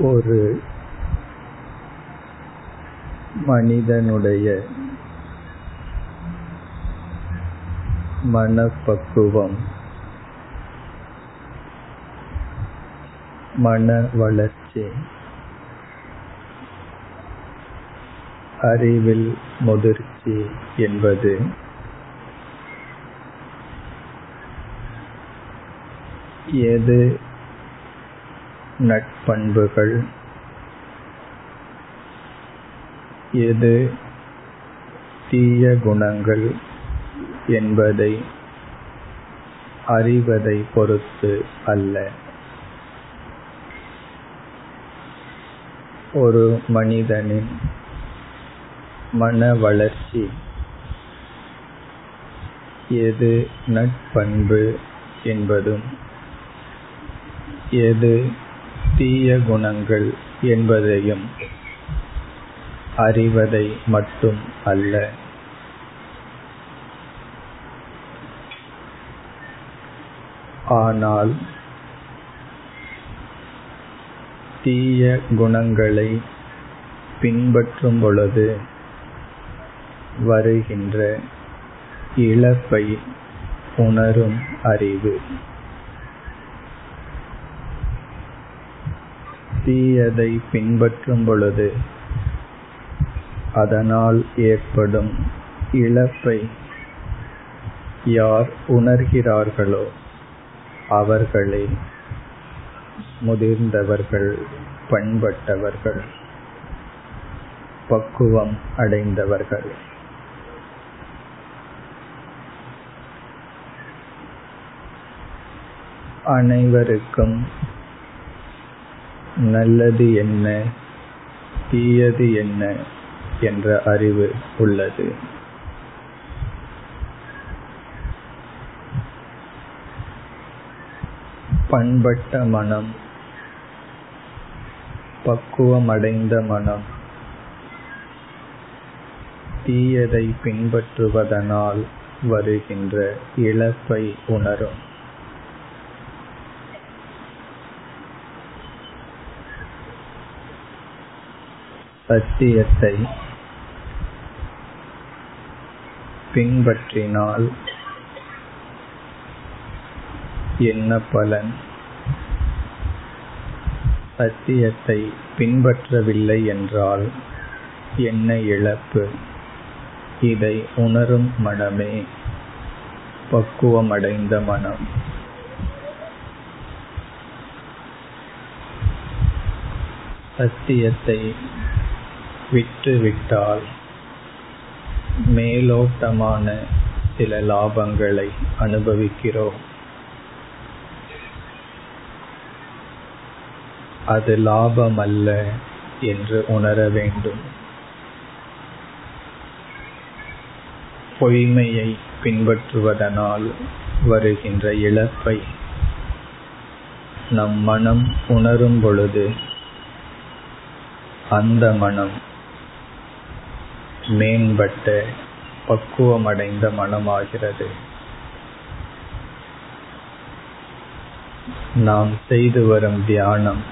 ஒரு மனிதனுடைய மனப்பக்குவம் மன வளர்ச்சி அறிவில் முதிர்ச்சி என்பது எது நட்பண்புகள். எது தீய குணங்கள் என்பதை அறிவதை பொறுத்து அல்ல. ஒரு மனிதனின் மன வளர்ச்சி. எது நட்பண்பு என்பதும் எது தீய குணங்கள் என்பதையும் அறிவதை மட்டும் அல்ல. ஆனால் தீய குணங்களை பின்பற்றும் பொழுது வருகின்ற இழப்பை உணரும் அறிவு. தீயதை பின்பற்றும் பொழுது அதனால் ஏற்படும் இழப்பை யார் உணர்கிறார்களோ அவர்களே முதிர்ந்தவர்கள் பண்பட்டவர்கள் பக்குவம் அடைந்தவர்கள். அனைவருக்கும் நல்லது என்ன? தீயது என்ன? என்ற அறிவு உள்ளது. பண்பட்ட மனம் பக்குவமடைந்த மனம் தீயதை பின்பற்றுவதனால் வருகின்ற இழப்பை உணரும். சத்தியத்தை பின்பற்றினால் என்ன பலன்? சத்தியத்தை பின்பற்றவில்லை என்றால் என்ன இழப்பு? இதை உணரும் மனமே பக்குவமடைந்த மனம். சத்தியத்தை விட்டுவிட்டால் மேலோட்டமான சில லாபங்களை அனுபவிக்கிறோம் அது லாபம் அல்ல என்று உணர வேண்டும். பொய்மையை பின்பற்றுவதனால் வருகின்ற இழப்பை நம் மனம் உணரும் பொழுது அந்த மனம் மேம்பட்ட பக்குவமடைந்த மனமாகிறது. நாம் செய்து வரும் தியானம்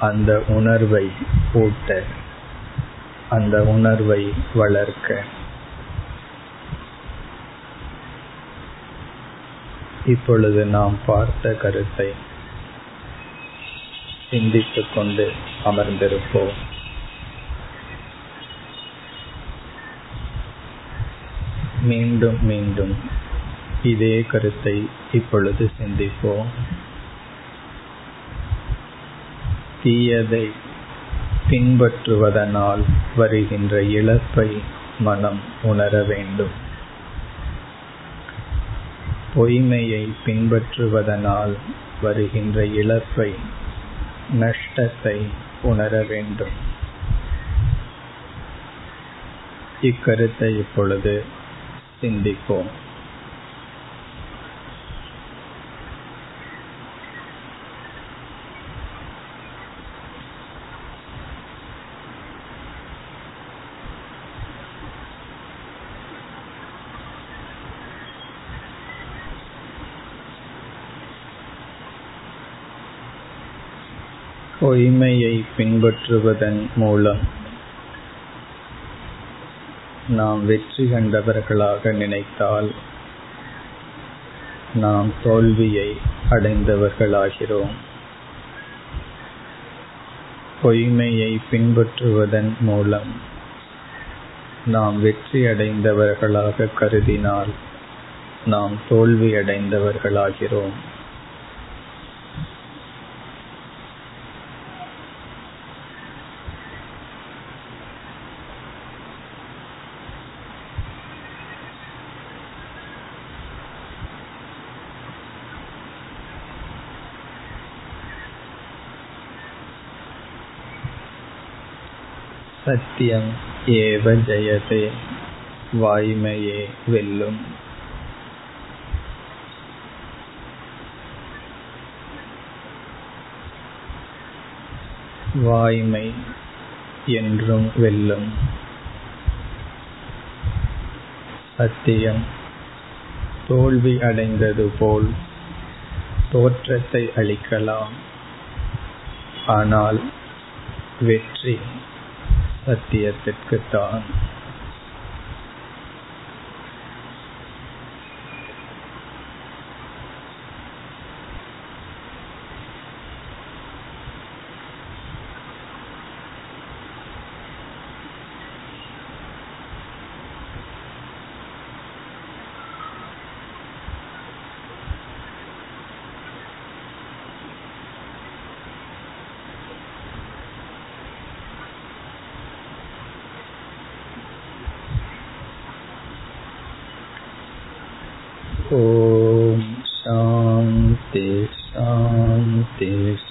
அந்த உணர்வை ஊட்ட அந்த உணர்வை வளர்க்க. இப்பொழுது நாம் பார்த்த கருத்தை சிந்தித்துக் கொண்டு அமர்ந்திருப்போம். மீண்டும் மீண்டும் இதே கருத்தை இப்பொழுது சிந்திப்போம். தீயதை பின்பற்றுவதனால் வருகின்ற இழப்பை மனம் உணர வேண்டும். பொய்மையை பின்பற்றுவதனால் வருகின்ற இழப்பை நஷ்டத்தை உணர வேண்டும். இக்கருத்தை இப்பொழுது சிந்திப்போம். பொய்மையை பின்பற்றுவதன் மூலம் நாம் வெற்றி கண்டவர்களாக நினைத்தால் நாம் தோல்வியை அடைந்தவர்களாகிறோம். பொய்மையை பின்பற்றுவதன் மூலம் நாம் வெற்றி அடைந்தவர்களாக கருதினால் நாம் தோல்வி அடைந்தவர்களாகிறோம் சத்தியம் ஏவ ஜெயதே வாய்மையே வெல்லும் வாய்மை என்றும் வெல்லும் சத்தியம் தோல்வி அடைந்தது போல் தோற்றத்தை அளிக்கலாம் ஆனால் வெற்றி சத்தியத்திற்குத்தான் ॐ शान्ति शान्ति शान्तिः